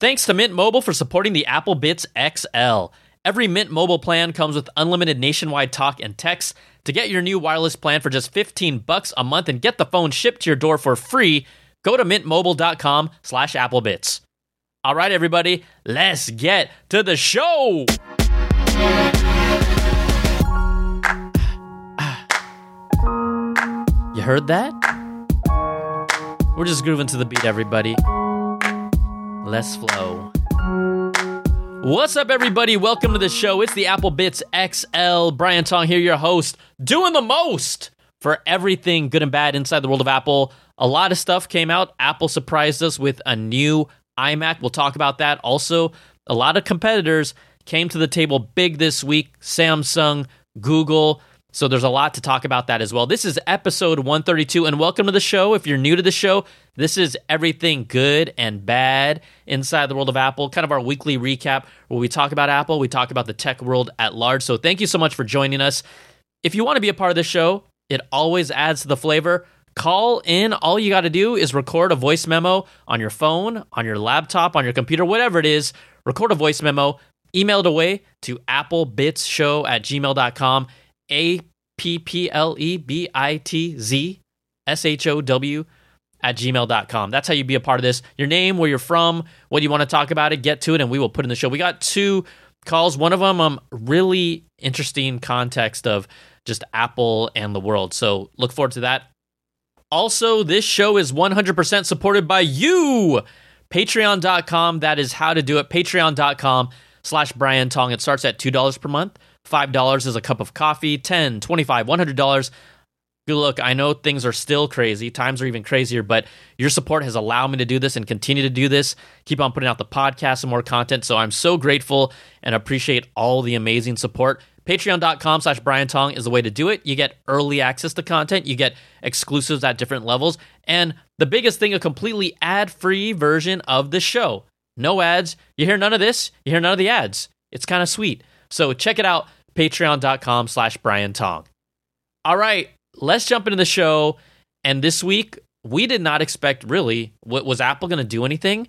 Thanks to Mint Mobile for supporting the Apple Bitz XL. Every Mint Mobile plan comes with unlimited nationwide talk and text. To get your new wireless plan for just 15 bucks a month and get the phone shipped to your door for free, go to mintmobile.com slash applebits. All right, everybody, let's get to the show. You heard that? We're just grooving to the beat, everybody. Let's flow. What's up, everybody? Welcome to the show. It's the Apple Bitz XL. Brian Tong here, your host, doing the most for everything good and bad inside the world of Apple. A lot of stuff came out. Apple surprised us with a new iMac. We'll talk about that. Also, a lot of competitors came to the table big this week Samsung, Google. So there's a lot to talk about that as well. This is episode 132, and welcome to the show. If you're new to the show, this is everything good and bad inside the world of Apple, kind of our weekly recap where we talk about Apple, we talk about the tech world at large. So thank you so much for joining us. If you want to be a part of the show, it always adds to the flavor. Call in. All you got to do is record a voice memo on your phone, on your laptop, on your computer, whatever it is. Record a voice memo, email it away to applebitzshow at gmail.com a P P L E B I T Z S H O W at gmail.com. That's how you be a part of this. Your name, where you're from, what you want to talk about it, get to it, and we will put in the show. We got two calls. One of them, um, really interesting context of just Apple and the world. So look forward to that. Also, this show is 100% supported by you. Patreon.com. That is how to do it. Patreon.com slash Brian Tong. It starts at $2 per month. $5 is a cup of coffee, 10 25 $100. Good look, I know things are still crazy. Times are even crazier, but your support has allowed me to do this and continue to do this. Keep on putting out the podcast and more content. So I'm so grateful and appreciate all the amazing support. Patreon.com slash Brian Tong is the way to do it. You get early access to content, you get exclusives at different levels, and the biggest thing, a completely ad free version of the show. No ads. You hear none of this, you hear none of the ads. It's kind of sweet. So check it out patreon.com slash Brian Tong. All right, let's jump into the show. And this week, we did not expect really, what was Apple going to do anything?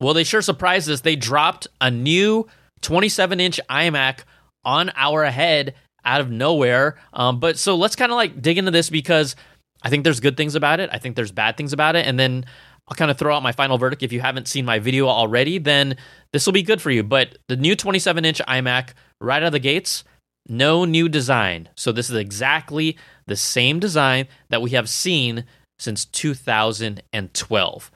Well, they sure surprised us. They dropped a new 27 inch iMac on our head out of nowhere. Um, but so let's kind of like dig into this because I think there's good things about it. I think there's bad things about it. And then I'll kind of throw out my final verdict. If you haven't seen my video already, then this will be good for you. But the new 27 inch iMac, right out of the gates, no new design. So this is exactly the same design that we have seen since 2012.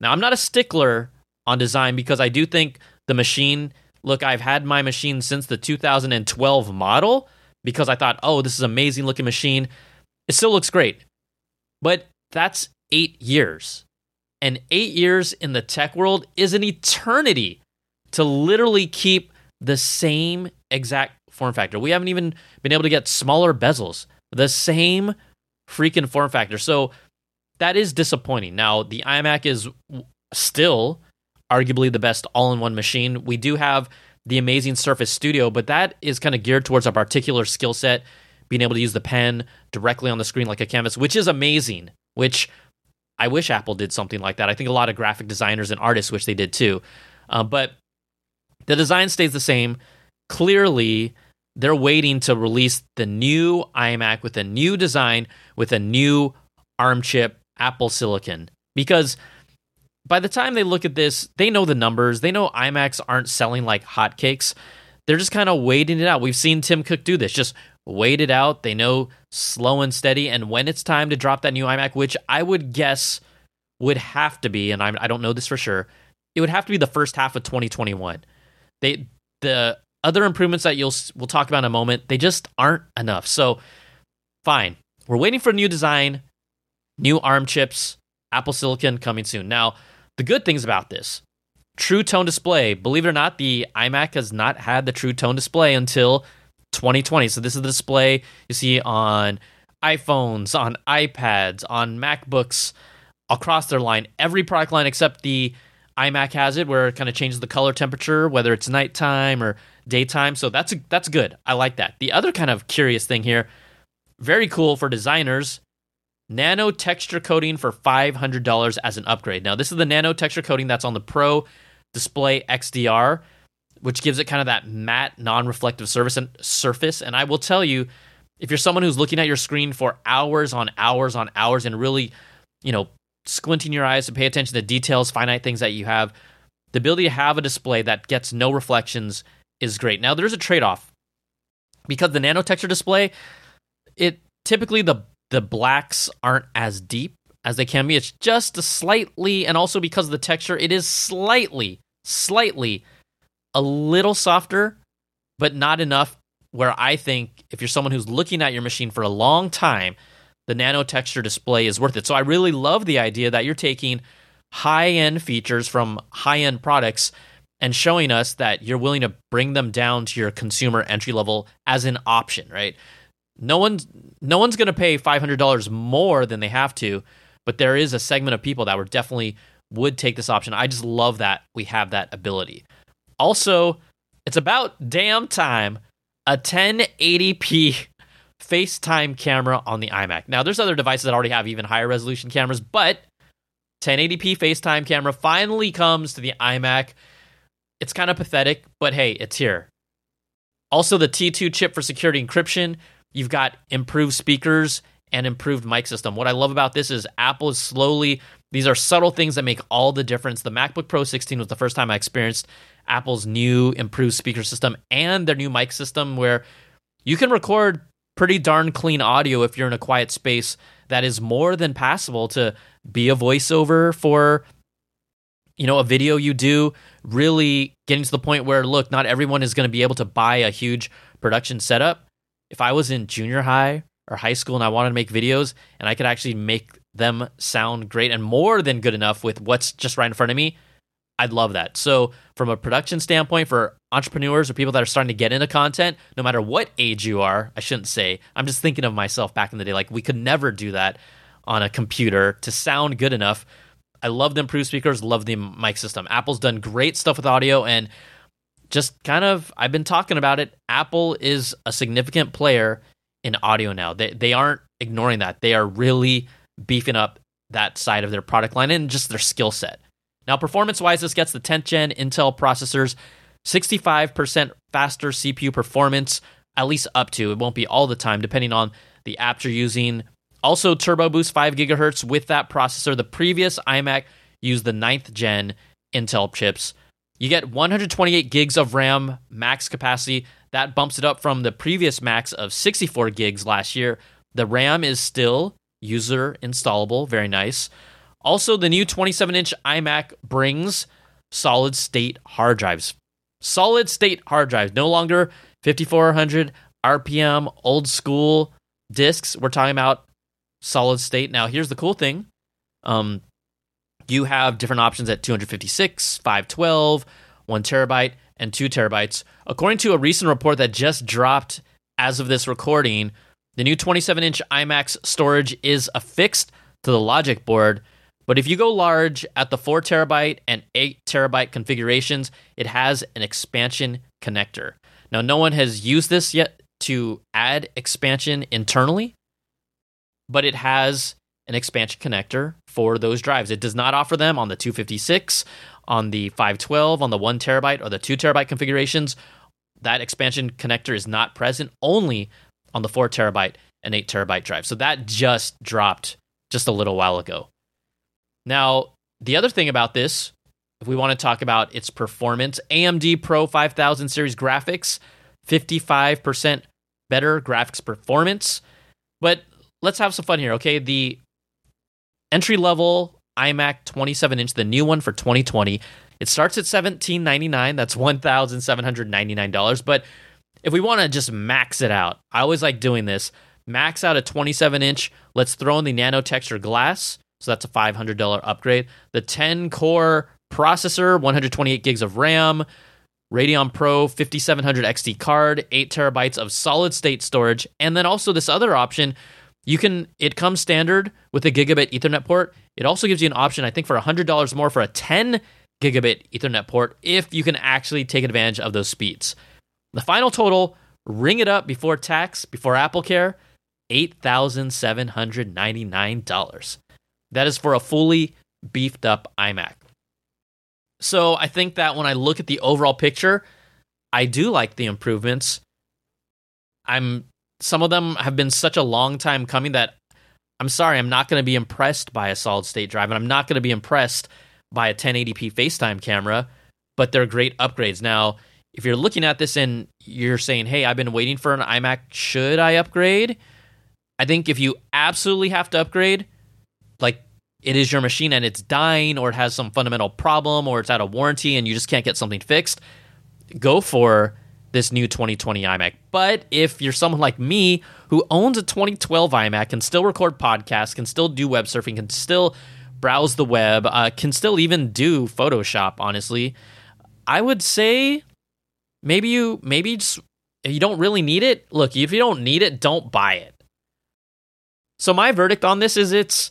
Now, I'm not a stickler on design because I do think the machine, look, I've had my machine since the 2012 model because I thought, oh, this is amazing looking machine. It still looks great. But that's eight years. And eight years in the tech world is an eternity to literally keep the same exact form factor. We haven't even been able to get smaller bezels, the same freaking form factor. So that is disappointing. Now, the iMac is still arguably the best all in one machine. We do have the amazing Surface Studio, but that is kind of geared towards a particular skill set, being able to use the pen directly on the screen like a canvas, which is amazing, which I wish Apple did something like that. I think a lot of graphic designers and artists wish they did too. Uh, but the design stays the same. Clearly, they're waiting to release the new iMac with a new design, with a new ARM chip, Apple Silicon. Because by the time they look at this, they know the numbers. They know iMacs aren't selling like hotcakes. They're just kind of waiting it out. We've seen Tim Cook do this. Just wait it out. They know slow and steady. And when it's time to drop that new iMac, which I would guess would have to be, and I'm, I don't know this for sure, it would have to be the first half of 2021. They the other improvements that you'll we'll talk about in a moment, they just aren't enough. So fine, we're waiting for a new design, new ARM chips, Apple Silicon coming soon. Now the good things about this. True tone display. Believe it or not, the iMac has not had the true tone display until 2020. So this is the display you see on iPhones, on iPads, on MacBooks across their line. Every product line except the iMac has it, where it kind of changes the color temperature, whether it's nighttime or daytime. So that's a, that's good. I like that. The other kind of curious thing here, very cool for designers. Nano texture coating for $500 as an upgrade. Now, this is the nano texture coating that's on the Pro display XDR, which gives it kind of that matte, non-reflective surface and surface. And I will tell you, if you're someone who's looking at your screen for hours on hours on hours and really, you know, squinting your eyes to pay attention to details, finite things that you have, the ability to have a display that gets no reflections is great. Now there's a trade-off because the nano texture display, it typically the the blacks aren't as deep as they can be. It's just a slightly, and also because of the texture, it is slightly, slightly a little softer, but not enough where I think if you're someone who's looking at your machine for a long time, the nano texture display is worth it. So I really love the idea that you're taking high end features from high end products and showing us that you're willing to bring them down to your consumer entry level as an option, right? No one's no one's going to pay $500 more than they have to, but there is a segment of people that would definitely would take this option. I just love that we have that ability. Also, it's about damn time a 1080p FaceTime camera on the iMac. Now, there's other devices that already have even higher resolution cameras, but 1080p FaceTime camera finally comes to the iMac. It's kind of pathetic, but hey, it's here. Also, the T2 chip for security encryption. You've got improved speakers and improved mic system. What I love about this is Apple is slowly, these are subtle things that make all the difference. The MacBook Pro 16 was the first time I experienced Apple's new improved speaker system and their new mic system where you can record pretty darn clean audio if you're in a quiet space that is more than passable to be a voiceover for you know a video you do really getting to the point where look not everyone is going to be able to buy a huge production setup. If i was in junior high or high school and i wanted to make videos and i could actually make them sound great and more than good enough with what's just right in front of me I'd love that. So, from a production standpoint, for entrepreneurs or people that are starting to get into content, no matter what age you are, I shouldn't say, I'm just thinking of myself back in the day. Like, we could never do that on a computer to sound good enough. I love the improved speakers, love the mic system. Apple's done great stuff with audio, and just kind of, I've been talking about it. Apple is a significant player in audio now. They, they aren't ignoring that. They are really beefing up that side of their product line and just their skill set. Now, performance wise, this gets the 10th gen Intel processors, 65% faster CPU performance, at least up to. It won't be all the time, depending on the app you're using. Also, Turbo Boost 5 gigahertz with that processor. The previous iMac used the 9th gen Intel chips. You get 128 gigs of RAM max capacity. That bumps it up from the previous max of 64 gigs last year. The RAM is still user installable, very nice. Also, the new 27 inch iMac brings solid state hard drives. Solid state hard drives, no longer 5400 RPM old school discs. We're talking about solid state. Now, here's the cool thing um, you have different options at 256, 512, 1 terabyte, and 2 terabytes. According to a recent report that just dropped as of this recording, the new 27 inch iMac's storage is affixed to the logic board but if you go large at the 4 terabyte and 8 terabyte configurations, it has an expansion connector. Now, no one has used this yet to add expansion internally, but it has an expansion connector for those drives. It does not offer them on the 256, on the 512, on the 1 terabyte, or the 2 terabyte configurations. That expansion connector is not present only on the 4 terabyte and 8 terabyte drive. So that just dropped just a little while ago. Now, the other thing about this, if we want to talk about its performance, AMD Pro 5000 series graphics, 55% better graphics performance. But let's have some fun here, okay? The entry level iMac 27 inch, the new one for 2020, it starts at 1799 That's $1,799. But if we want to just max it out, I always like doing this. Max out a 27 inch. Let's throw in the nano texture glass. So that's a $500 upgrade. The 10 core processor, 128 gigs of RAM, Radeon Pro 5700 XT card, 8 terabytes of solid state storage, and then also this other option. You can it comes standard with a gigabit Ethernet port. It also gives you an option, I think, for $100 more for a 10 gigabit Ethernet port if you can actually take advantage of those speeds. The final total, ring it up before tax, before Apple Care, $8,799. That is for a fully beefed up iMac. So I think that when I look at the overall picture, I do like the improvements. I'm some of them have been such a long time coming that I'm sorry, I'm not going to be impressed by a solid state drive and I'm not going to be impressed by a 1080p FaceTime camera, but they're great upgrades. Now, if you're looking at this and you're saying, "Hey, I've been waiting for an iMac, should I upgrade?" I think if you absolutely have to upgrade, like it is your machine and it's dying or it has some fundamental problem or it's out of warranty and you just can't get something fixed, go for this new 2020 iMac. But if you're someone like me who owns a 2012 iMac, can still record podcasts, can still do web surfing, can still browse the web, uh, can still even do Photoshop, honestly, I would say maybe you maybe just, you don't really need it. Look, if you don't need it, don't buy it. So my verdict on this is it's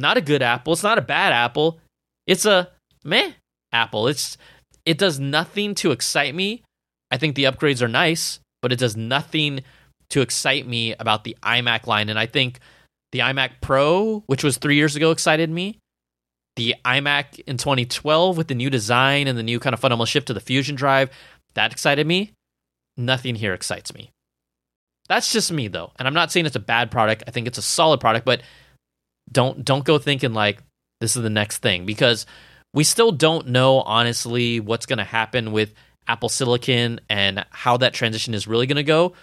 not a good apple. It's not a bad apple. It's a meh apple. It's it does nothing to excite me. I think the upgrades are nice, but it does nothing to excite me about the iMac line. And I think the iMac Pro, which was three years ago, excited me. The iMac in 2012 with the new design and the new kind of fundamental shift to the Fusion drive, that excited me. Nothing here excites me. That's just me though. And I'm not saying it's a bad product. I think it's a solid product, but don't don't go thinking like this is the next thing because we still don't know honestly what's going to happen with Apple Silicon and how that transition is really going to go.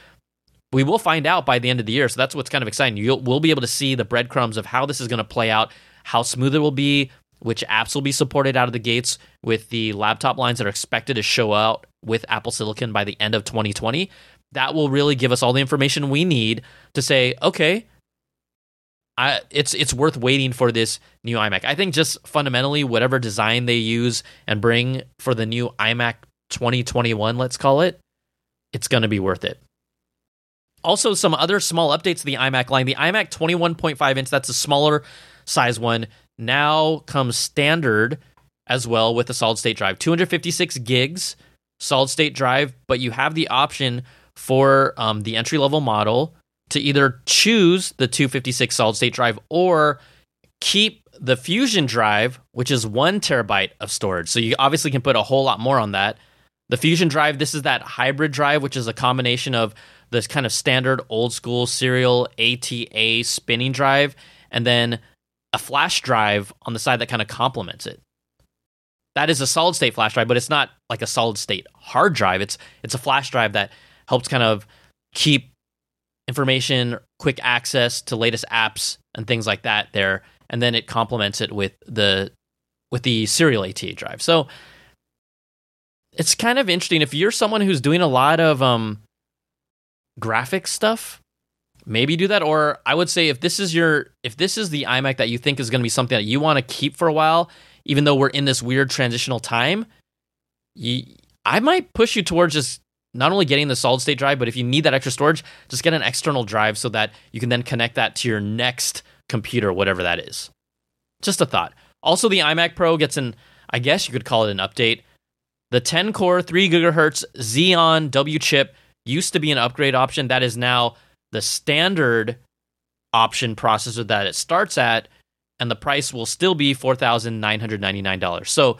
We will find out by the end of the year, so that's what's kind of exciting. You'll, we'll be able to see the breadcrumbs of how this is going to play out, how smooth it will be, which apps will be supported out of the gates with the laptop lines that are expected to show out with Apple Silicon by the end of 2020. That will really give us all the information we need to say, okay, I, it's it's worth waiting for this new iMac. I think just fundamentally, whatever design they use and bring for the new iMac 2021, let's call it, it's going to be worth it. Also, some other small updates to the iMac line. The iMac 21.5 inch, that's a smaller size one, now comes standard as well with a solid state drive. 256 gigs solid state drive, but you have the option for um, the entry level model to either choose the 256 solid state drive or keep the Fusion drive, which is one terabyte of storage. So you obviously can put a whole lot more on that. The Fusion drive, this is that hybrid drive, which is a combination of this kind of standard old school serial ATA spinning drive and then a flash drive on the side that kind of complements it. That is a solid state flash drive, but it's not like a solid state hard drive. It's it's a flash drive that helps kind of keep information, quick access to latest apps and things like that there, and then it complements it with the with the serial ATA drive. So it's kind of interesting if you're someone who's doing a lot of um, graphic stuff. Maybe do that, or I would say if this is your if this is the iMac that you think is going to be something that you want to keep for a while, even though we're in this weird transitional time, you, I might push you towards just not only getting the solid state drive, but if you need that extra storage, just get an external drive so that you can then connect that to your next computer, whatever that is. Just a thought. Also, the iMac Pro gets an, I guess you could call it an update. The 10 core, 3 gigahertz Xeon W chip used to be an upgrade option. That is now the standard option processor that it starts at, and the price will still be $4,999. So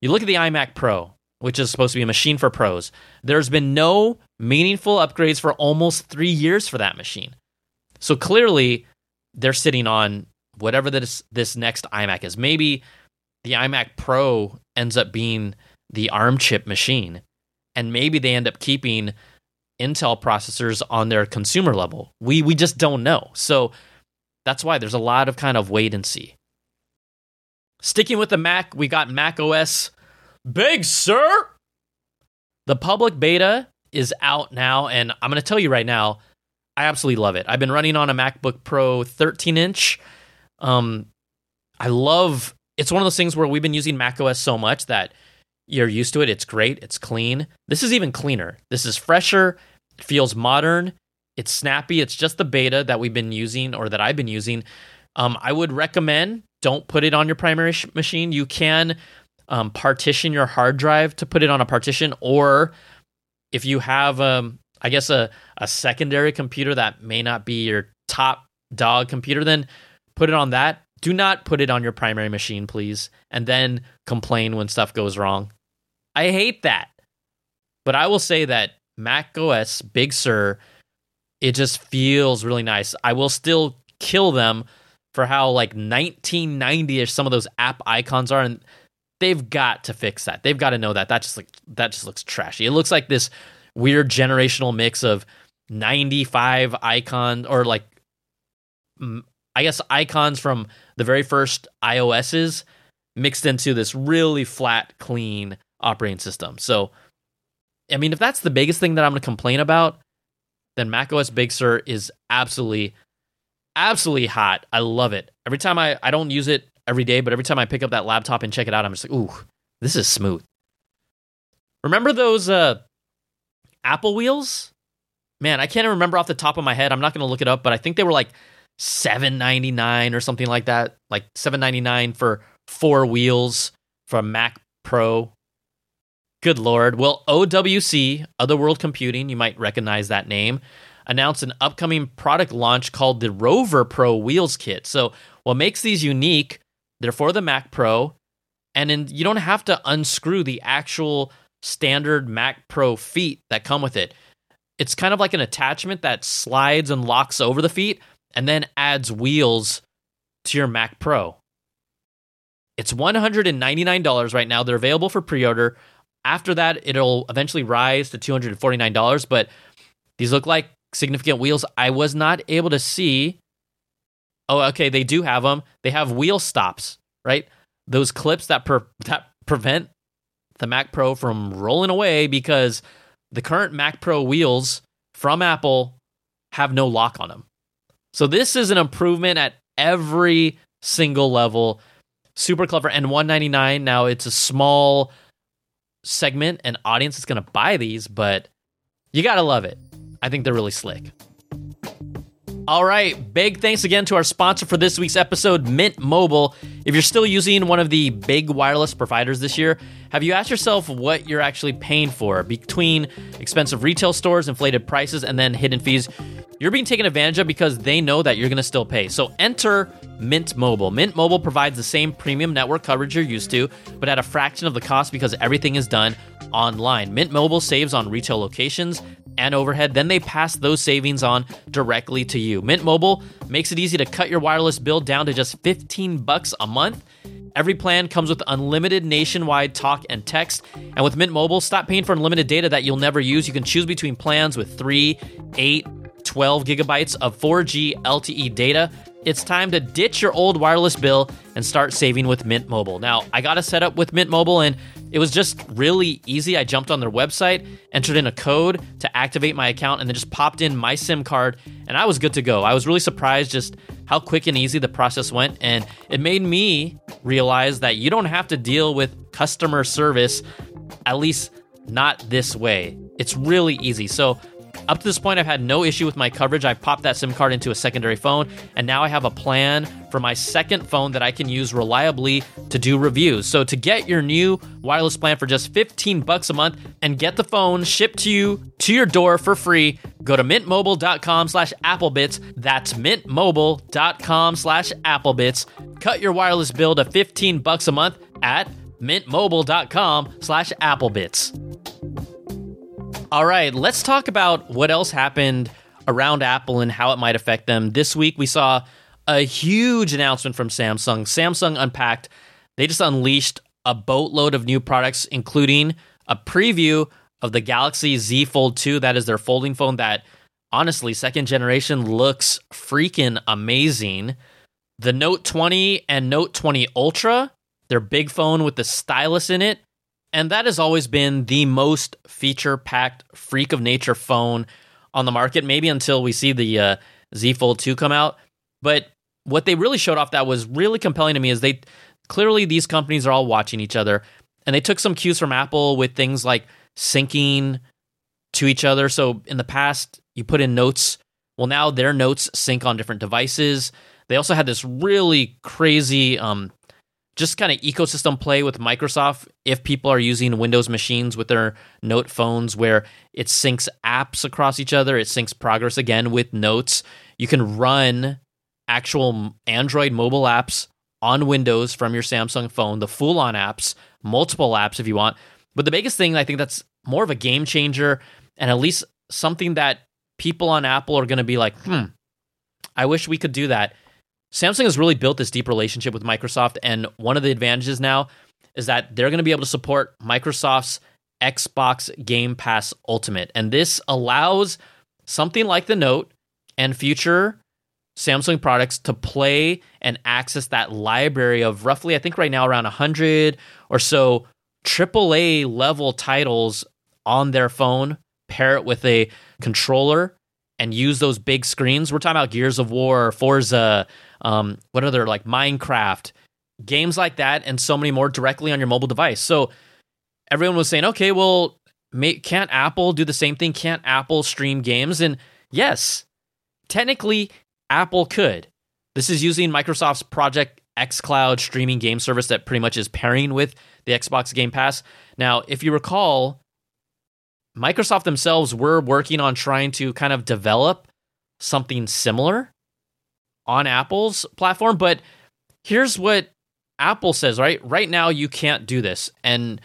you look at the iMac Pro, which is supposed to be a machine for pros. There's been no meaningful upgrades for almost three years for that machine. So clearly, they're sitting on whatever this this next iMac is. Maybe the iMac Pro ends up being the ARM chip machine, and maybe they end up keeping Intel processors on their consumer level. We we just don't know. So that's why there's a lot of kind of wait and see. Sticking with the Mac, we got Mac OS Big Sur. The public beta is out now, and I'm going to tell you right now, I absolutely love it. I've been running on a MacBook Pro 13 inch. Um, I love. It's one of those things where we've been using macOS so much that you're used to it. It's great. It's clean. This is even cleaner. This is fresher. It feels modern. It's snappy. It's just the beta that we've been using or that I've been using. Um, I would recommend don't put it on your primary sh- machine. You can um, partition your hard drive to put it on a partition, or if you have, um, I guess, a, a secondary computer that may not be your top dog computer, then put it on that. Do not put it on your primary machine, please, and then complain when stuff goes wrong. I hate that. But I will say that Mac OS Big Sur, it just feels really nice. I will still kill them for how like 1990ish some of those app icons are, and they've got to fix that. They've got to know that. That just like that just looks trashy. It looks like this weird generational mix of 95 icon or like I guess icons from the very first iOSs mixed into this really flat, clean operating system. So, I mean, if that's the biggest thing that I'm going to complain about, then macOS Big Sur is absolutely, absolutely hot. I love it. Every time I, I don't use it every day, but every time I pick up that laptop and check it out, I'm just like, ooh, this is smooth. Remember those uh, Apple wheels? Man, I can't remember off the top of my head. I'm not going to look it up, but I think they were like 799 or something like that, like 799 for four wheels from Mac Pro. Good lord. Well, OWC, Other World Computing, you might recognize that name, announced an upcoming product launch called the Rover Pro Wheels Kit. So, what makes these unique, they're for the Mac Pro, and then you don't have to unscrew the actual standard Mac Pro feet that come with it. It's kind of like an attachment that slides and locks over the feet, and then adds wheels to your Mac Pro. It's $199 right now. They're available for pre order. After that, it'll eventually rise to $249, but these look like significant wheels. I was not able to see. Oh, okay, they do have them. They have wheel stops, right? Those clips that per- that prevent the Mac Pro from rolling away because the current Mac Pro wheels from Apple have no lock on them. So this is an improvement at every single level. Super clever. And 199 now it's a small segment and audience that's going to buy these, but you got to love it. I think they're really slick. All right, big thanks again to our sponsor for this week's episode, Mint Mobile. If you're still using one of the big wireless providers this year, have you asked yourself what you're actually paying for between expensive retail stores, inflated prices, and then hidden fees? You're being taken advantage of because they know that you're going to still pay. So enter Mint Mobile. Mint Mobile provides the same premium network coverage you're used to, but at a fraction of the cost because everything is done online. Mint Mobile saves on retail locations and overhead, then they pass those savings on directly to you. Mint Mobile makes it easy to cut your wireless bill down to just 15 bucks a month. Every plan comes with unlimited nationwide talk and text. And with Mint Mobile, stop paying for unlimited data that you'll never use. You can choose between plans with 3, 8, 12 gigabytes of 4G LTE data. It's time to ditch your old wireless bill and start saving with Mint Mobile. Now, I got a set up with Mint Mobile and it was just really easy. I jumped on their website, entered in a code to activate my account, and then just popped in my SIM card, and I was good to go. I was really surprised just how quick and easy the process went, and it made me realize that you don't have to deal with customer service, at least not this way. It's really easy. So up to this point, I've had no issue with my coverage. I popped that SIM card into a secondary phone, and now I have a plan for my second phone that I can use reliably to do reviews. So to get your new wireless plan for just 15 bucks a month and get the phone shipped to you to your door for free, go to mintmobile.com slash applebits. That's mintmobile.com slash applebits. Cut your wireless bill to 15 bucks a month at mintmobile.com slash applebits. All right, let's talk about what else happened around Apple and how it might affect them. This week we saw a huge announcement from Samsung. Samsung Unpacked, they just unleashed a boatload of new products, including a preview of the Galaxy Z Fold 2. That is their folding phone that, honestly, second generation looks freaking amazing. The Note 20 and Note 20 Ultra, their big phone with the stylus in it, and that has always been the most feature packed freak of nature phone on the market, maybe until we see the uh, Z Fold 2 come out. But what they really showed off that was really compelling to me is they clearly these companies are all watching each other and they took some cues from Apple with things like syncing to each other. So in the past, you put in notes. Well, now their notes sync on different devices. They also had this really crazy um, just kind of ecosystem play with Microsoft if people are using Windows machines with their Note phones where it syncs apps across each other, it syncs progress again with Notes. You can run actual Android mobile apps on Windows from your Samsung phone, the full on apps, multiple apps if you want. But the biggest thing I think that's more of a game changer and at least something that people on Apple are going to be like, hmm, I wish we could do that. Samsung has really built this deep relationship with Microsoft. And one of the advantages now is that they're going to be able to support Microsoft's Xbox Game Pass Ultimate. And this allows something like the Note and future Samsung products to play and access that library of roughly, I think right now around 100 or so AAA level titles on their phone, pair it with a controller, and use those big screens. We're talking about Gears of War, Forza, um, what other like Minecraft, games like that, and so many more directly on your mobile device. So everyone was saying, okay, well, may, can't Apple do the same thing? Can't Apple stream games? And yes, technically, Apple could. This is using Microsoft's Project xCloud streaming game service that pretty much is pairing with the Xbox Game Pass. Now, if you recall, Microsoft themselves were working on trying to kind of develop something similar on Apple's platform, but here's what Apple says, right? Right now you can't do this. And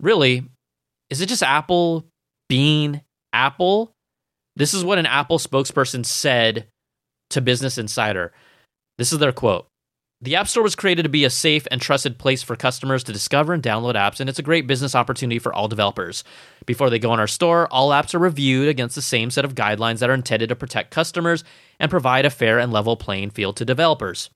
really, is it just Apple being Apple? This is what an Apple spokesperson said to Business Insider. This is their quote. The App Store was created to be a safe and trusted place for customers to discover and download apps, and it's a great business opportunity for all developers. Before they go on our store, all apps are reviewed against the same set of guidelines that are intended to protect customers and provide a fair and level playing field to developers.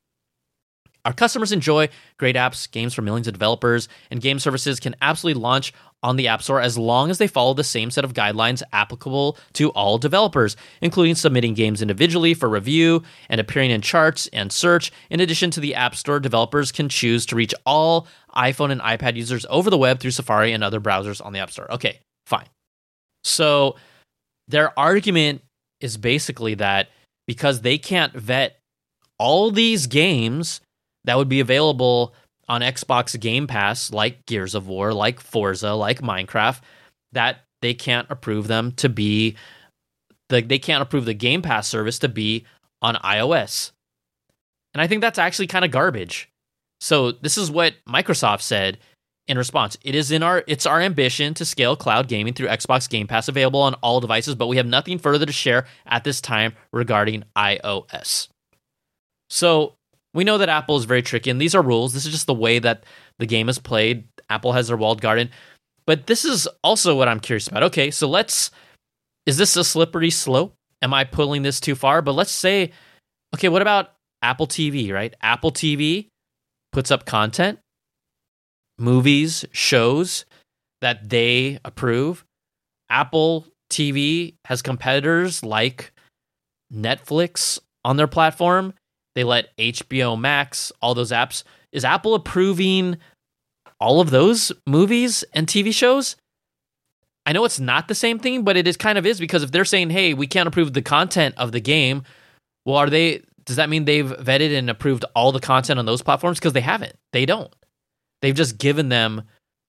Our customers enjoy great apps, games for millions of developers, and game services can absolutely launch on the App Store as long as they follow the same set of guidelines applicable to all developers, including submitting games individually for review and appearing in charts and search. In addition to the App Store, developers can choose to reach all iPhone and iPad users over the web through Safari and other browsers on the App Store. Okay, fine. So their argument is basically that because they can't vet all these games that would be available on Xbox Game Pass, like Gears of War, like Forza, like Minecraft, that they can't approve them to be the they can't approve the Game Pass service to be on iOS. And I think that's actually kind of garbage. So this is what Microsoft said in response. It is in our it's our ambition to scale cloud gaming through Xbox Game Pass available on all devices, but we have nothing further to share at this time regarding iOS. So we know that Apple is very tricky, and these are rules. This is just the way that the game is played. Apple has their walled garden. But this is also what I'm curious about. Okay, so let's. Is this a slippery slope? Am I pulling this too far? But let's say, okay, what about Apple TV, right? Apple TV puts up content, movies, shows that they approve. Apple TV has competitors like Netflix on their platform. They let HBO Max, all those apps. Is Apple approving all of those movies and TV shows? I know it's not the same thing, but it is kind of is because if they're saying, "Hey, we can't approve the content of the game," well, are they? Does that mean they've vetted and approved all the content on those platforms? Because they haven't. They don't. They've just given them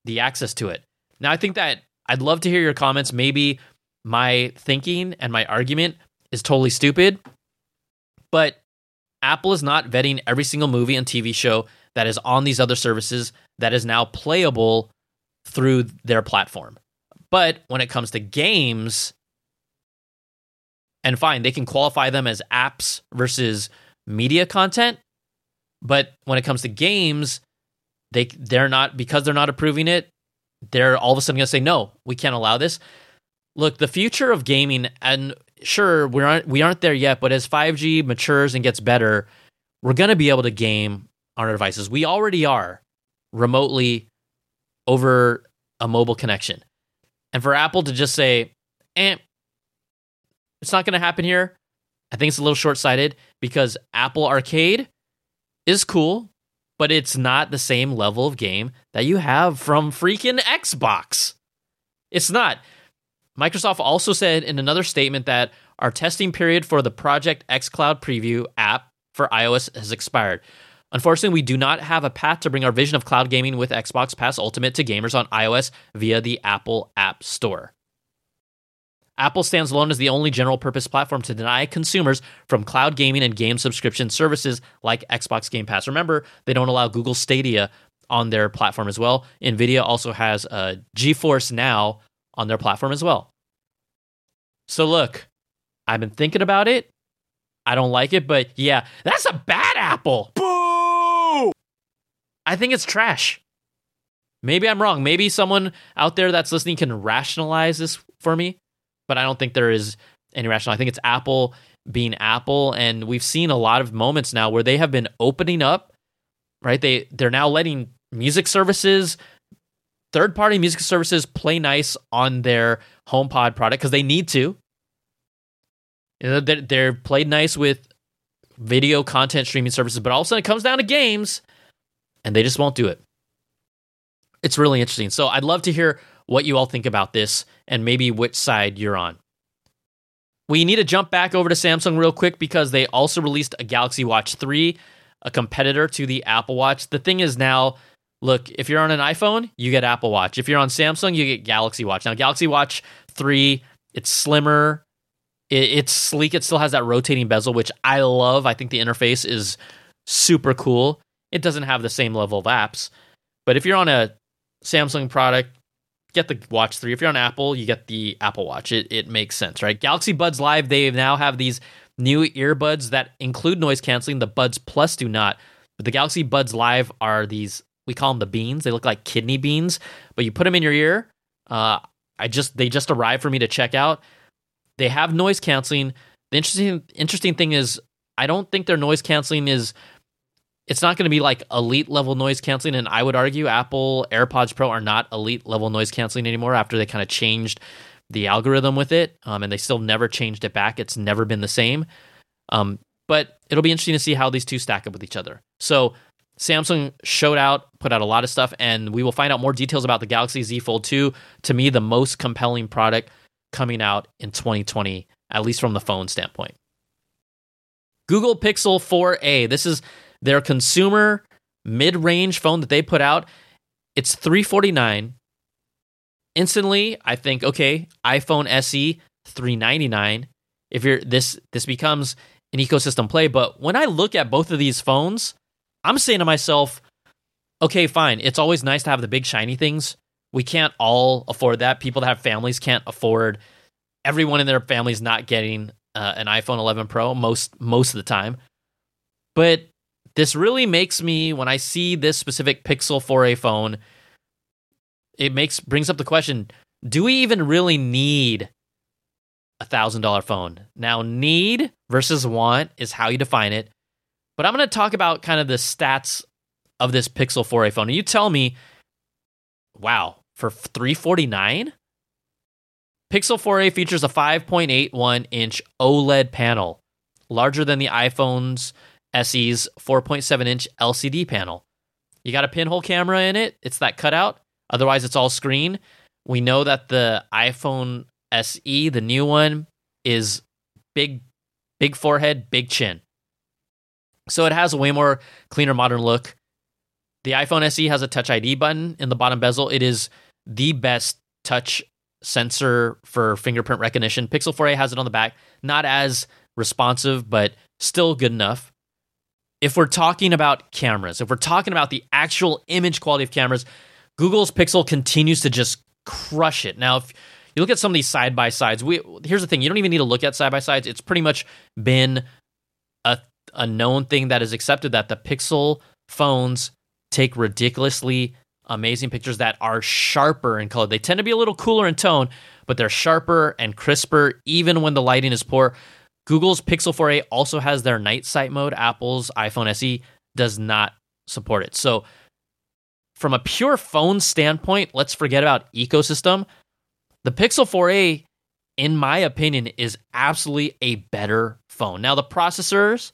the access to it. Now, I think that I'd love to hear your comments. Maybe my thinking and my argument is totally stupid, but Apple is not vetting every single movie and TV show that is on these other services that is now playable through their platform. But when it comes to games, and fine, they can qualify them as apps versus media content. But when it comes to games, they they're not because they're not approving it. They're all of a sudden going to say no, we can't allow this. Look, the future of gaming, and sure we aren't we aren't there yet, but as 5G matures and gets better, we're going to be able to game on our devices. We already are remotely over a mobile connection. And for Apple to just say, "Eh, it's not going to happen here." I think it's a little short-sighted because Apple Arcade is cool, but it's not the same level of game that you have from freaking Xbox. It's not. Microsoft also said in another statement that our testing period for the Project xCloud preview app for iOS has expired. Unfortunately, we do not have a path to bring our vision of cloud gaming with Xbox Pass Ultimate to gamers on iOS via the Apple App Store. Apple stands alone as the only general purpose platform to deny consumers from cloud gaming and game subscription services like Xbox Game Pass. Remember, they don't allow Google Stadia on their platform as well. Nvidia also has uh, GeForce Now on their platform as well. So look, I've been thinking about it. I don't like it, but yeah, that's a bad apple. Boo! I think it's trash. Maybe I'm wrong. Maybe someone out there that's listening can rationalize this for me, but I don't think there is any rational. I think it's Apple being Apple, and we've seen a lot of moments now where they have been opening up. Right? They they're now letting music services, third party music services, play nice on their HomePod product because they need to. You know, they're, they're played nice with video content streaming services, but all of a sudden it comes down to games, and they just won't do it it's really interesting. So I'd love to hear what you all think about this and maybe which side you're on. We need to jump back over to Samsung real quick because they also released a Galaxy Watch 3, a competitor to the Apple Watch. The thing is now, look, if you're on an iPhone, you get Apple Watch. If you're on Samsung, you get Galaxy Watch. Now, Galaxy Watch 3, it's slimmer, it's sleek, it still has that rotating bezel, which I love. I think the interface is super cool. It doesn't have the same level of apps. But if you're on a Samsung product, get the Watch 3. If you're on Apple, you get the Apple Watch. It, it makes sense, right? Galaxy Buds Live, they now have these new earbuds that include noise canceling. The Buds Plus do not. But the Galaxy Buds Live are these, we call them the beans. They look like kidney beans, but you put them in your ear. Uh, I just they just arrived for me to check out. They have noise canceling. The interesting interesting thing is I don't think their noise canceling is it's not going to be like elite level noise canceling. And I would argue Apple AirPods Pro are not elite level noise canceling anymore after they kind of changed the algorithm with it. Um, and they still never changed it back. It's never been the same. Um, but it'll be interesting to see how these two stack up with each other. So Samsung showed out, put out a lot of stuff, and we will find out more details about the Galaxy Z Fold 2. To me, the most compelling product coming out in 2020, at least from the phone standpoint. Google Pixel 4a. This is their consumer mid-range phone that they put out, it's 349. Instantly, I think, okay, iPhone SE 399. If you're this this becomes an ecosystem play, but when I look at both of these phones, I'm saying to myself, okay, fine. It's always nice to have the big shiny things. We can't all afford that. People that have families can't afford. Everyone in their family is not getting uh, an iPhone 11 Pro most most of the time. But this really makes me when I see this specific Pixel 4a phone, it makes brings up the question: Do we even really need a thousand dollar phone? Now, need versus want is how you define it. But I'm going to talk about kind of the stats of this Pixel 4a phone. And you tell me, wow, for 349 Pixel 4a features a 5.81 inch OLED panel, larger than the iPhone's SE's 4.7 inch LCD panel. You got a pinhole camera in it, it's that cutout. Otherwise, it's all screen. We know that the iPhone SE, the new one, is big, big forehead, big chin. So it has a way more cleaner, modern look. The iPhone SE has a Touch ID button in the bottom bezel. It is the best touch sensor for fingerprint recognition. Pixel 4a has it on the back, not as responsive, but still good enough if we're talking about cameras, if we're talking about the actual image quality of cameras, Google's Pixel continues to just crush it. Now, if you look at some of these side by sides, we here's the thing: you don't even need to look at side by sides. It's pretty much been a a known thing that is accepted that the Pixel phones take ridiculously amazing pictures that are sharper in color. They tend to be a little cooler in tone, but they're sharper and crisper even when the lighting is poor. Google's Pixel 4a also has their night sight mode. Apple's iPhone SE does not support it. So, from a pure phone standpoint, let's forget about ecosystem. The Pixel 4a, in my opinion, is absolutely a better phone. Now, the processors,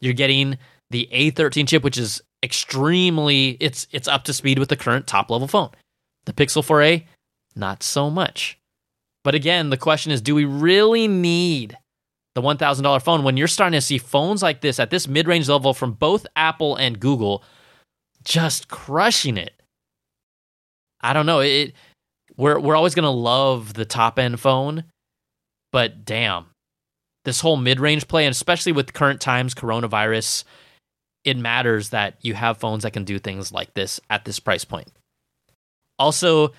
you're getting the A13 chip, which is extremely it's it's up to speed with the current top level phone. The Pixel 4a, not so much. But again, the question is, do we really need the $1,000 phone, when you're starting to see phones like this at this mid range level from both Apple and Google just crushing it. I don't know. It we're we're always gonna love the top end phone, But damn, this whole mid range play, and especially with current times, coronavirus, it matters that you have phones that can do things like this at this price point. Also,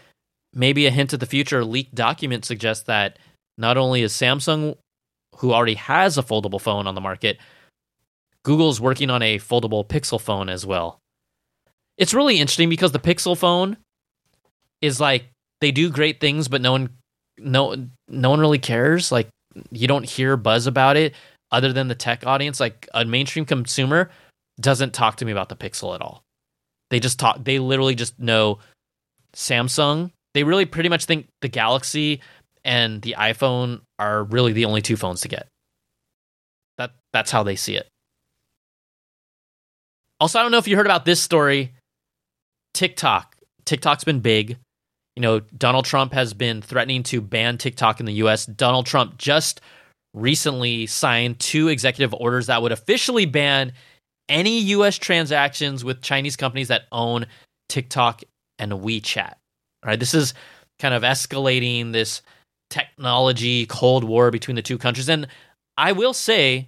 maybe a hint of the future leaked document suggests that not only is Samsung, who already has a foldable phone on the market, Google's working on a foldable Pixel phone as well. It's really interesting because the Pixel phone is like they do great things, but no one no no one really cares. Like you don't hear buzz about it other than the tech audience. Like a mainstream consumer doesn't talk to me about the Pixel at all. They just talk. They literally just know Samsung. They really pretty much think the Galaxy and the iPhone are really the only two phones to get. That that's how they see it. Also, I don't know if you heard about this story. TikTok. TikTok's been big. You know, Donald Trump has been threatening to ban TikTok in the US. Donald Trump just recently signed two executive orders that would officially ban any US transactions with Chinese companies that own TikTok and WeChat. All right, this is kind of escalating this technology cold war between the two countries and I will say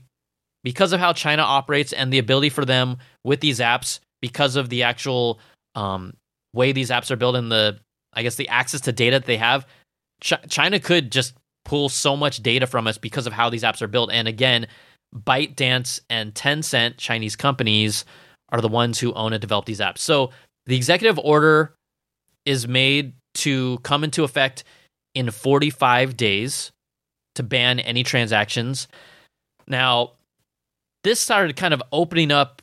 because of how China operates and the ability for them with these apps because of the actual um, way these apps are built and the I guess the access to data that they have Ch- China could just pull so much data from us because of how these apps are built and again ByteDance and Tencent, Chinese companies, are the ones who own and develop these apps. So the executive order is made to come into effect in 45 days to ban any transactions. Now, this started kind of opening up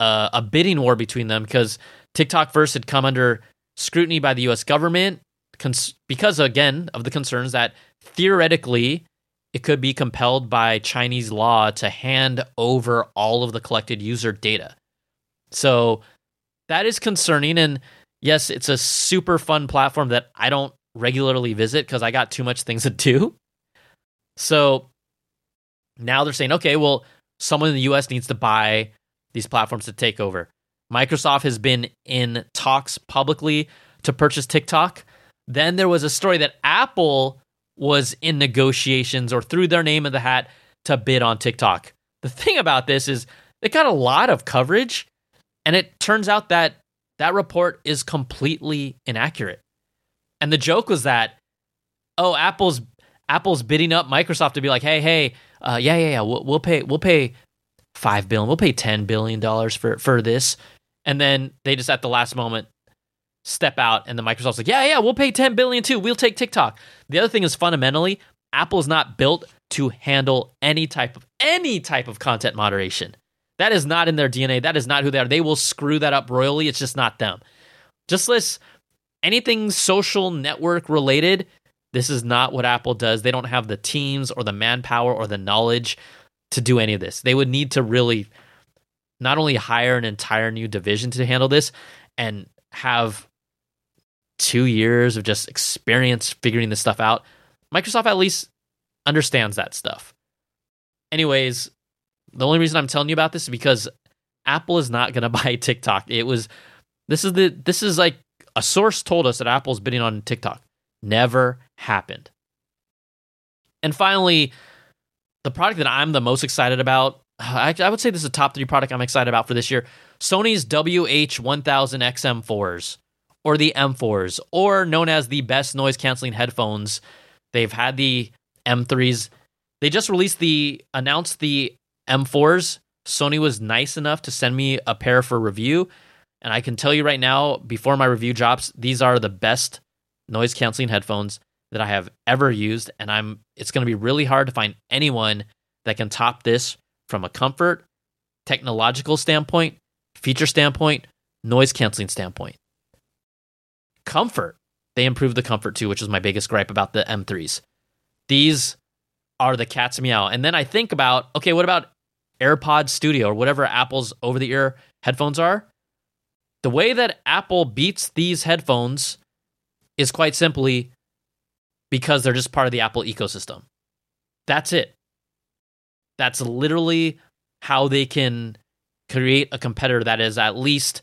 uh, a bidding war between them because TikTok first had come under scrutiny by the US government cons- because, again, of the concerns that theoretically it could be compelled by Chinese law to hand over all of the collected user data. So that is concerning. And yes, it's a super fun platform that I don't regularly visit because I got too much things to do. So now they're saying, okay, well, someone in the US needs to buy these platforms to take over. Microsoft has been in talks publicly to purchase TikTok. Then there was a story that Apple was in negotiations or threw their name in the hat to bid on TikTok. The thing about this is it got a lot of coverage, and it turns out that that report is completely inaccurate. And the joke was that, oh, Apple's Apple's bidding up Microsoft to be like, hey, hey, uh, yeah, yeah, yeah, we'll, we'll pay, we'll pay five billion, we'll pay ten billion dollars for for this, and then they just at the last moment step out and the Microsoft's like, yeah, yeah, we'll pay 10 billion too. We'll take TikTok. The other thing is fundamentally, Apple is not built to handle any type of any type of content moderation. That is not in their DNA. That is not who they are. They will screw that up royally. It's just not them. Just list anything social network related. This is not what Apple does. They don't have the teams or the manpower or the knowledge to do any of this. They would need to really not only hire an entire new division to handle this and have two years of just experience figuring this stuff out, Microsoft at least understands that stuff. Anyways, the only reason I'm telling you about this is because Apple is not going to buy TikTok. It was this is the this is like a source told us that Apple's bidding on TikTok. Never happened. And finally, the product that I'm the most excited about, Uh, I, I would say this is a top three product I'm excited about for this year. Sony's WH-1000XM4s or the M4s, or known as the best noise canceling headphones. They've had the M3s. They just released the announced the M4s. Sony was nice enough to send me a pair for review, and I can tell you right now, before my review drops, these are the best noise canceling headphones that I have ever used, and I'm it's going to be really hard to find anyone that can top this from a comfort, technological standpoint, feature standpoint, noise canceling standpoint comfort. They improved the comfort too, which is my biggest gripe about the M3s. These are the cat's meow. And then I think about, okay, what about AirPod Studio or whatever Apple's over the ear headphones are? The way that Apple beats these headphones is quite simply because they're just part of the Apple ecosystem. That's it. That's literally how they can create a competitor that is at least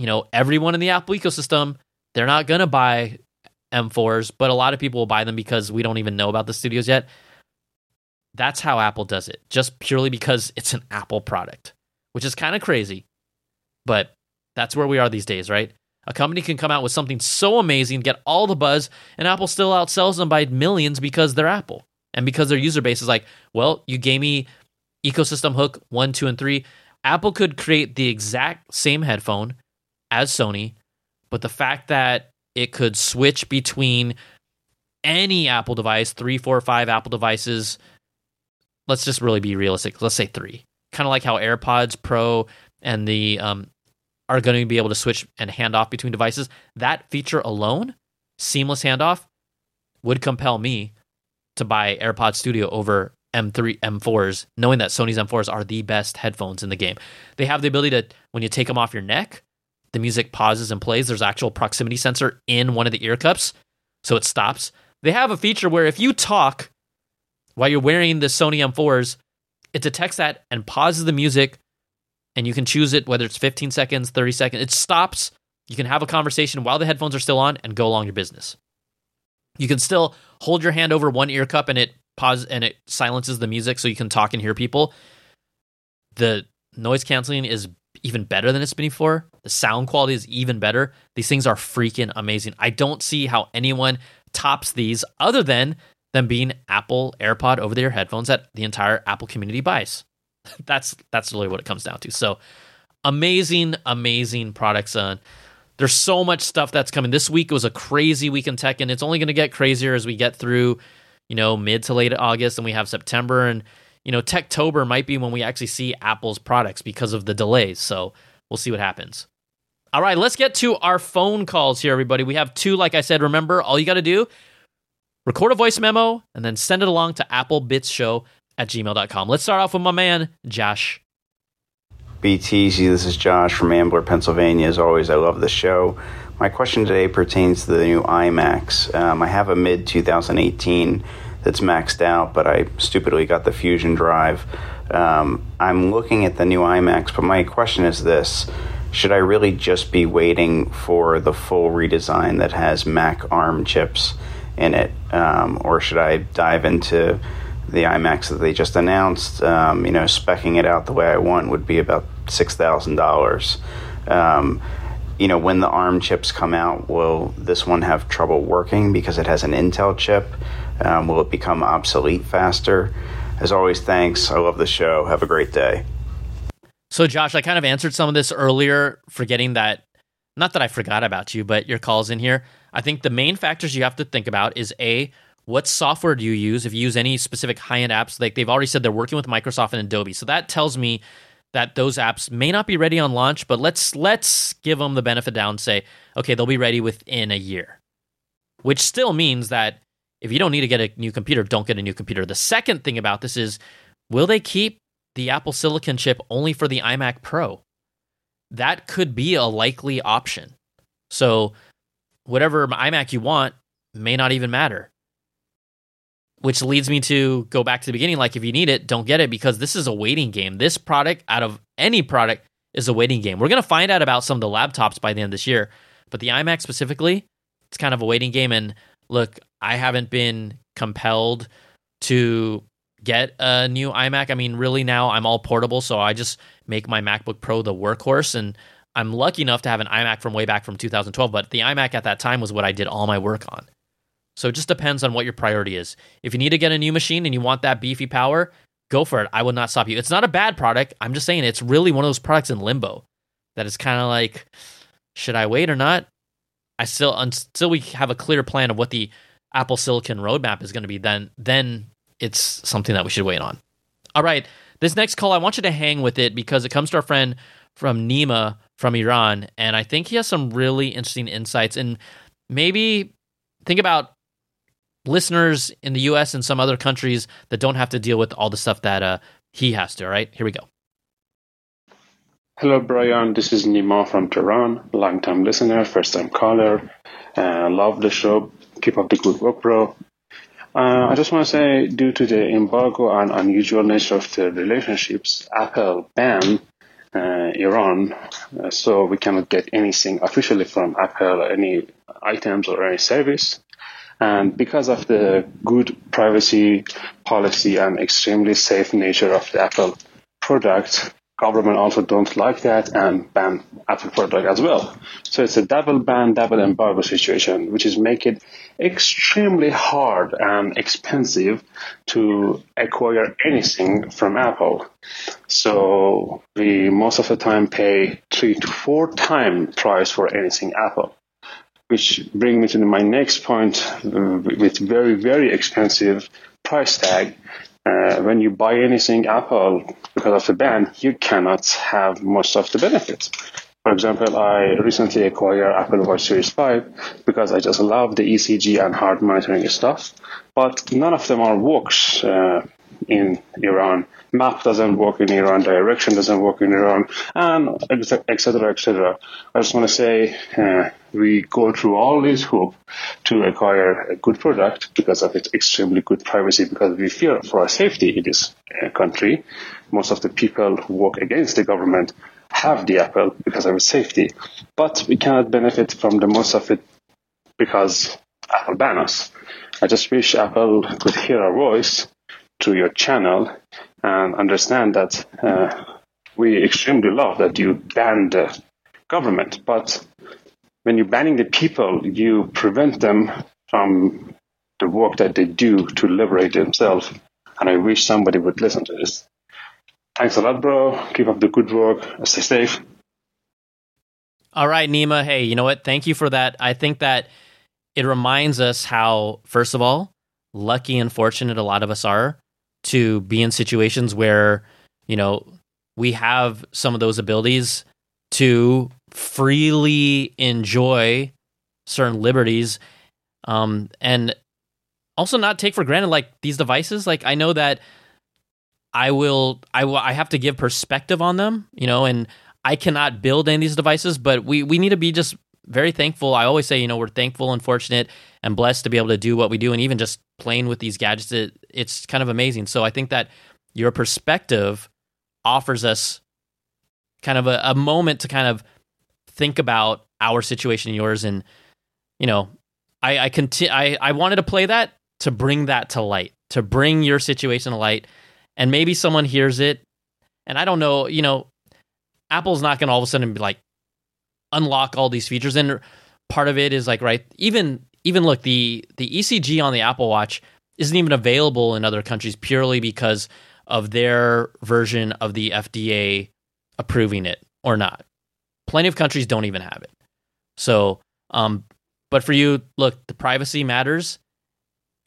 you know, everyone in the Apple ecosystem, they're not going to buy M4s, but a lot of people will buy them because we don't even know about the studios yet. That's how Apple does it, just purely because it's an Apple product, which is kind of crazy. But that's where we are these days, right? A company can come out with something so amazing, get all the buzz, and Apple still outsells them by millions because they're Apple and because their user base is like, well, you gave me ecosystem hook one, two, and three. Apple could create the exact same headphone as Sony, but the fact that it could switch between any Apple device, three, four, five Apple devices, let's just really be realistic. Let's say three. Kind of like how AirPods Pro and the um, are going to be able to switch and hand off between devices. That feature alone, seamless handoff, would compel me to buy AirPod Studio over M3 M4s, knowing that Sony's M4s are the best headphones in the game. They have the ability to when you take them off your neck, the music pauses and plays. There's actual proximity sensor in one of the ear cups, so it stops. They have a feature where if you talk while you're wearing the Sony M4s, it detects that and pauses the music, and you can choose it whether it's 15 seconds, 30 seconds. It stops. You can have a conversation while the headphones are still on and go along your business. You can still hold your hand over one ear cup and it pause and it silences the music so you can talk and hear people. The noise canceling is even better than it's been before. The sound quality is even better. These things are freaking amazing. I don't see how anyone tops these other than them being Apple AirPod over the ear headphones that the entire Apple community buys. that's that's really what it comes down to. So amazing, amazing products. Uh, there's so much stuff that's coming. This week was a crazy week in tech, and it's only going to get crazier as we get through, you know, mid to late August, and we have September, and you know, Techtober might be when we actually see Apple's products because of the delays. So we'll see what happens. All right, let's get to our phone calls here, everybody. We have two, like I said. Remember, all you got to do record a voice memo and then send it along to applebitzshow at gmail.com. Let's start off with my man, Josh. BTZ, this is Josh from Ambler, Pennsylvania. As always, I love the show. My question today pertains to the new iMacs. Um, I have a mid 2018 that's maxed out, but I stupidly got the Fusion drive. Um, I'm looking at the new iMacs, but my question is this Should I really just be waiting for the full redesign that has Mac ARM chips in it? Um, or should I dive into the iMacs that they just announced, um, you know, specking it out the way I want would be about six thousand um, dollars. You know, when the ARM chips come out, will this one have trouble working because it has an Intel chip? Um, will it become obsolete faster? As always, thanks. I love the show. Have a great day. So, Josh, I kind of answered some of this earlier, forgetting that, not that I forgot about you, but your call's in here. I think the main factors you have to think about is A, what software do you use? If you use any specific high end apps, like they've already said they're working with Microsoft and Adobe. So that tells me that those apps may not be ready on launch, but let's let's give them the benefit down and say, okay, they'll be ready within a year. Which still means that if you don't need to get a new computer, don't get a new computer. The second thing about this is will they keep the Apple Silicon chip only for the iMac Pro? That could be a likely option. So whatever iMac you want may not even matter which leads me to go back to the beginning like if you need it don't get it because this is a waiting game. This product out of any product is a waiting game. We're going to find out about some of the laptops by the end of this year but the imac specifically it's kind of a waiting game. And look i haven't been compelled to get a new imac. I mean really now i'm all portable so i just make my macbook pro the workhorse. And i'm lucky enough to have an imac from way back from 2012 but the imac at that time was what i did all my work on so it just depends on what your priority is. If you need to get a new machine and you want that beefy power, go for it. I will not stop you. It's not a bad product. I'm just saying it's really one of those products in limbo that is kind of like, should I wait or not? I still until we have a clear plan of what the Apple Silicon roadmap is going to be, then then it's something that we should wait on. All right, this next call I want you to hang with it because it comes to our friend from Nima from Iran, and I think he has some really interesting insights. And maybe think about listeners in the US and some other countries that don't have to deal with all the stuff that uh, he has to. All right, here we go. Hello, Brian. This is Nima from Tehran, long-time listener, first-time caller. Uh, love the show. Keep up the good work, bro. Uh, I just want to say, due to the embargo and unusual nature of the relationships, Apple banned uh, Iran, uh, so we cannot get anything officially from Apple, any items or any service. And because of the good privacy policy and extremely safe nature of the Apple product, government also don't like that and ban Apple product as well. So it's a double ban, double embargo situation, which is make it extremely hard and expensive to acquire anything from Apple. So we most of the time pay three to four time price for anything Apple. Which brings me to my next point with very, very expensive price tag uh, when you buy anything Apple because of the ban, you cannot have most of the benefits. For example, I recently acquired Apple Watch Series 5 because I just love the ECG and heart monitoring stuff, but none of them are works uh, in Iran. Map doesn't work in Iran, direction doesn't work in Iran, and etc. etc. I just want to say uh, we go through all these hoops to acquire a good product because of its extremely good privacy, because we fear for our safety in this uh, country. Most of the people who work against the government have the Apple because of its safety, but we cannot benefit from the most of it because Apple ban us. I just wish Apple could hear our voice through your channel and understand that uh, we extremely love that you ban the government, but when you're banning the people, you prevent them from the work that they do to liberate themselves. And I wish somebody would listen to this. Thanks a lot, bro. Keep up the good work. Stay safe. All right, Nima. Hey, you know what? Thank you for that. I think that it reminds us how, first of all, lucky and fortunate a lot of us are to be in situations where, you know, we have some of those abilities to freely enjoy certain liberties um, and also not take for granted like these devices. Like i know that i will i will i have to give perspective on them you know and i cannot build any of these devices but we we need to be just very thankful. I always say you know we're thankful and fortunate and blessed to be able to do what we do and even just playing with these gadgets it, it's kind of amazing. So i think that your perspective offers us kind of a, a moment to kind of think about our situation and yours. And you know i i continue I, I wanted to play that to bring that to light to bring your situation to light. And maybe someone hears it and i don't know you know apple's not going to all of a sudden be like unlock all these features. And part of it is like right even even look the the ecg on the apple watch isn't even available in other countries purely because of their version of the fda approving it or not. Plenty of countries don't even have it. So, um, but for you, look, the privacy matters.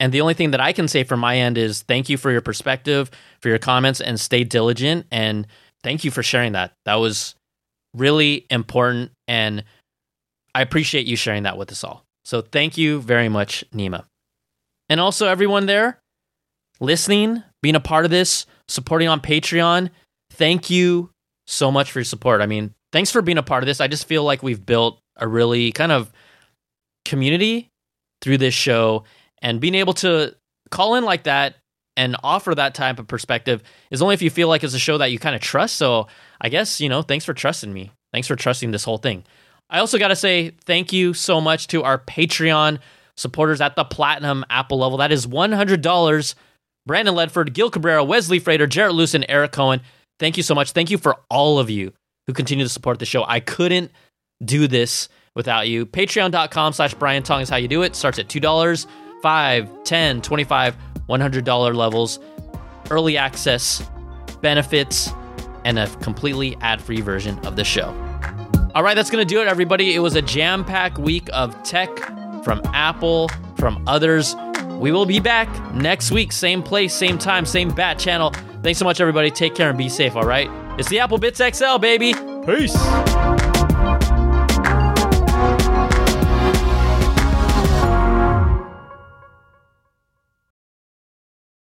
And the only thing that I can say from my end is thank you for your perspective, for your comments, and stay diligent. And thank you for sharing that. That was really important. And I appreciate you sharing that with us all. So thank you very much, Nima. And also, everyone there listening, being a part of this, supporting on Patreon, thank you so much for your support. I mean, thanks for being a part of this. I just feel like we've built a really kind of community through this show and being able to call in like that and offer that type of perspective is only if you feel like it's a show that you kind of trust. So I guess, you know, thanks for trusting me. Thanks for trusting this whole thing. I also got to say thank you so much to our Patreon supporters at the platinum Apple level. That is $100. Brandon Ledford, Gil Cabrera, Wesley Frater, Jarrett and Eric Cohen. Thank you so much. Thank you for all of you who continue to support the show. I couldn't do this without you. Patreon.com slash Brian Tong is how you do it. Starts at $2, 5 10 25 $100 levels. Early access, benefits, and a completely ad-free version of the show. All right, that's going to do it, everybody. It was a jam-packed week of tech from Apple, from others. We will be back next week, same place, same time, same bat channel. Thanks so much, everybody. Take care and be safe, all right? It's the Apple Bitz XL, baby. Peace.